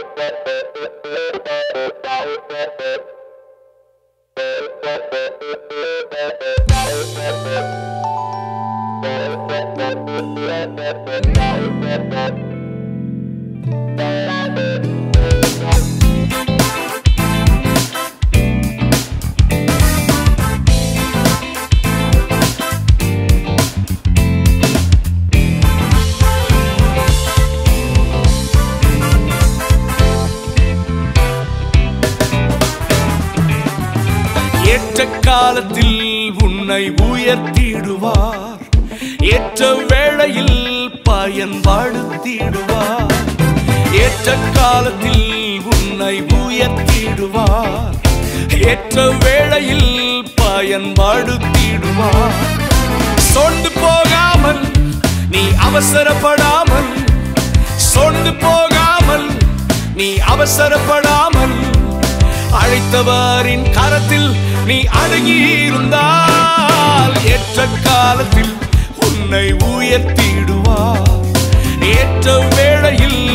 ஏற்ற காலத்தில் உன்னை உயர்த்திடுவார். ஏற்ற வேளையில் பயன்படுத்திடுவார் ஏற்ற காலத்தில் உன்னை உயர்த்திடுவார். ஏற்ற வேளையில் பயன்படுத்திடுவார் சொண்டு போகாமல் நீ அவசரப்படாமல் சொண்டு போகாமல் நீ அவசரப்படாமல் அழைத்தவரின் கரத்தில் நீ அடங்கியிருந்தால் ஏற்ற காலத்தில் உன்னை உயர்த்திடுவார். ஏற்ற வேளையில்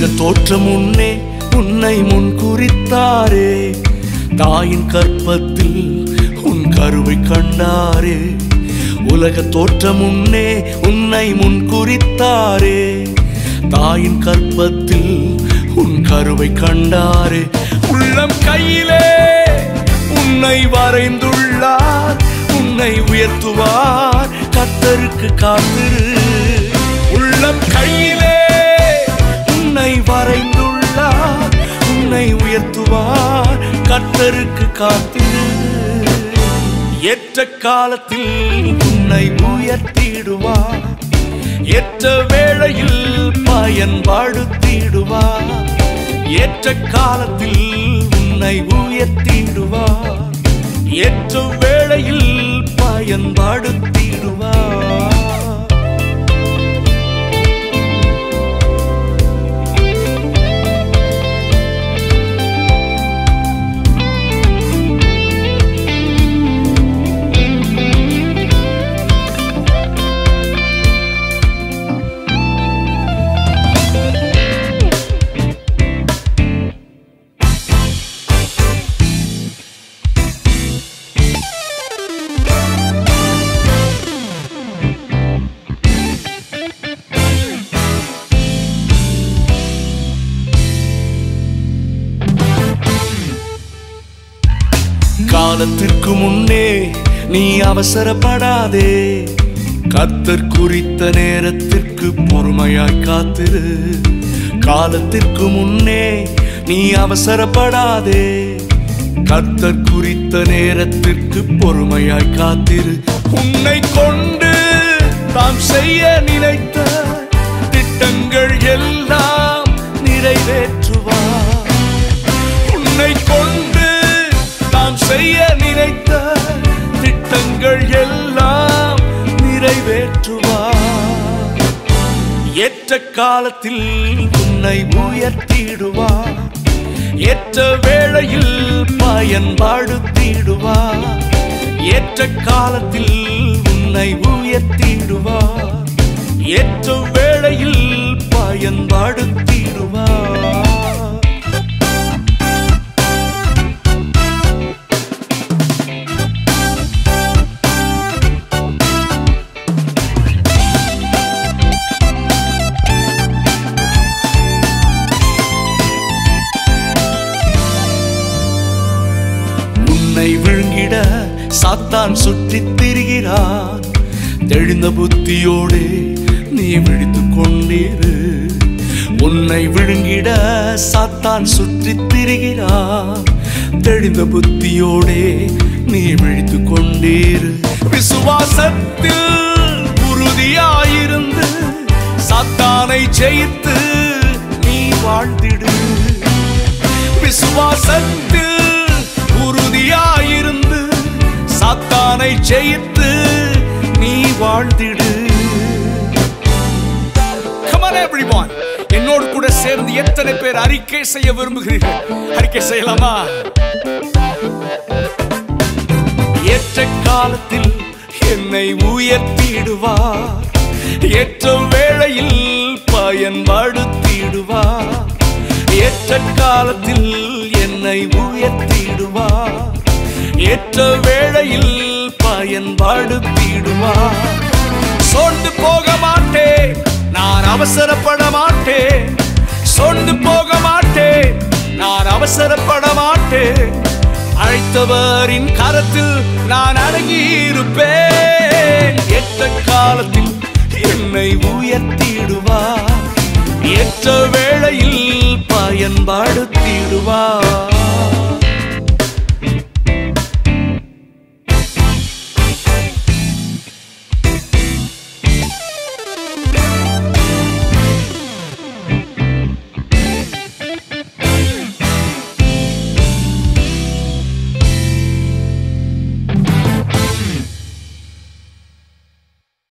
உலக தோற்றம் முன்னே உன்னை முன் குறித்தாரே. தாயின் கற்பத்தில் உன் கருவை கண்டாரே. உலக தோற்றம் முன்னே உன்னை முன் குறித்தாரே. தாயின் கற்பத்தில் உன் கருவை கண்டாரே. உள்ளம் கையிலே உன்னை வரைந்துள்ளார். உன்னை உயர்த்துவார் கத்தருக்கு காத்திரு உள்ளம் கையிலே உன்னை வரைந்துள்ளார் உன்னை உயர்த்துவார் கத்தருக்கு காத்திரு. ஏற்ற காலத்தில் உன்னை உயர்த்திடுவார் ஏற்ற வேளையில் பயன்படுத்திடுவார் ஏற்ற காலத்தில் உன்னை உயர்த்திடுவார் ஏற்ற வேளையில் பயன்படுத்திடுவார் காலத்திற்கு முன்னே நீ அவசரப்படாதே. கத்தர் குறித்த நேரத்திற்கு பொறுமையாய் காத்திரு. காலத்திற்கு முன்னே நீ அவசரப்படாதே. கத்தர் குறித்த நேரத்திற்கு பொறுமையாய் காத்திரு. உன்னை கொண்டு தாம் செய்ய நினைத்த திட்டங்கள் எல்லாம் ஏற்ற காலத்தில் உன்னை உயர்த்திடுவா. ஏற்ற வேளையில் பயன்பாடுத்திடுவா ஏற்ற காலத்தில் உன்னை உயர்த்திடுவா. ஏற்ற வேளையில் பயன்பாடுத்திடுவா உன்னை விழுங்கிட சாத்தான் சுற்றித் திரிகிறான். தெளிந்த புத்தியோடு நீ விழித்துக் கொண்டிரு. உன்னை விழுங்கிட சாத்தான் சுற்றித் திரிகிறான். தெளிந்த புத்தியோடே நீ விழித்துக் கொண்டீரு. விசுவாசத்தில் உறுதியாயிருந்து சாத்தானை ஜெயித்து நீ வாழ்ந்திடு. விசுவாசத்தில் உறுதியாயிருந்து சாத்தானை ஜெயித்து நீ வாழ்ந்திடு. Everyone. என்னோடு கூட சேர்ந்து எத்தனை பேர் அறிக்கை செய்ய விரும்புகிறீர்கள்? அறிக்கை செய்யலாமா? ஏற்ற காலத்தில் என்னை உயர்த்திடுவார். ஏற்ற வேளையில் பயன்படுத்திடுவார். ஏற்ற காலத்தில் என்னை உயர்த்திடுவார். ஏற்ற வேளையில் பயன்படுத்திடுவார் சோர்ந்து போக மாட்டேன் நான் அவசரப்பட மாட்டேன். சோர்ந்து போக மாட்டேன் நான் அவசரப்பட மாட்டேன். அழைத்தவரின் கரத்தில் நான் அடங்கியிருப்பேன். எட்ட காலத்தில் என்னை உயர்த்திடுவார். ஏற்ற வேளையில் பயன்படுத்திடுவார்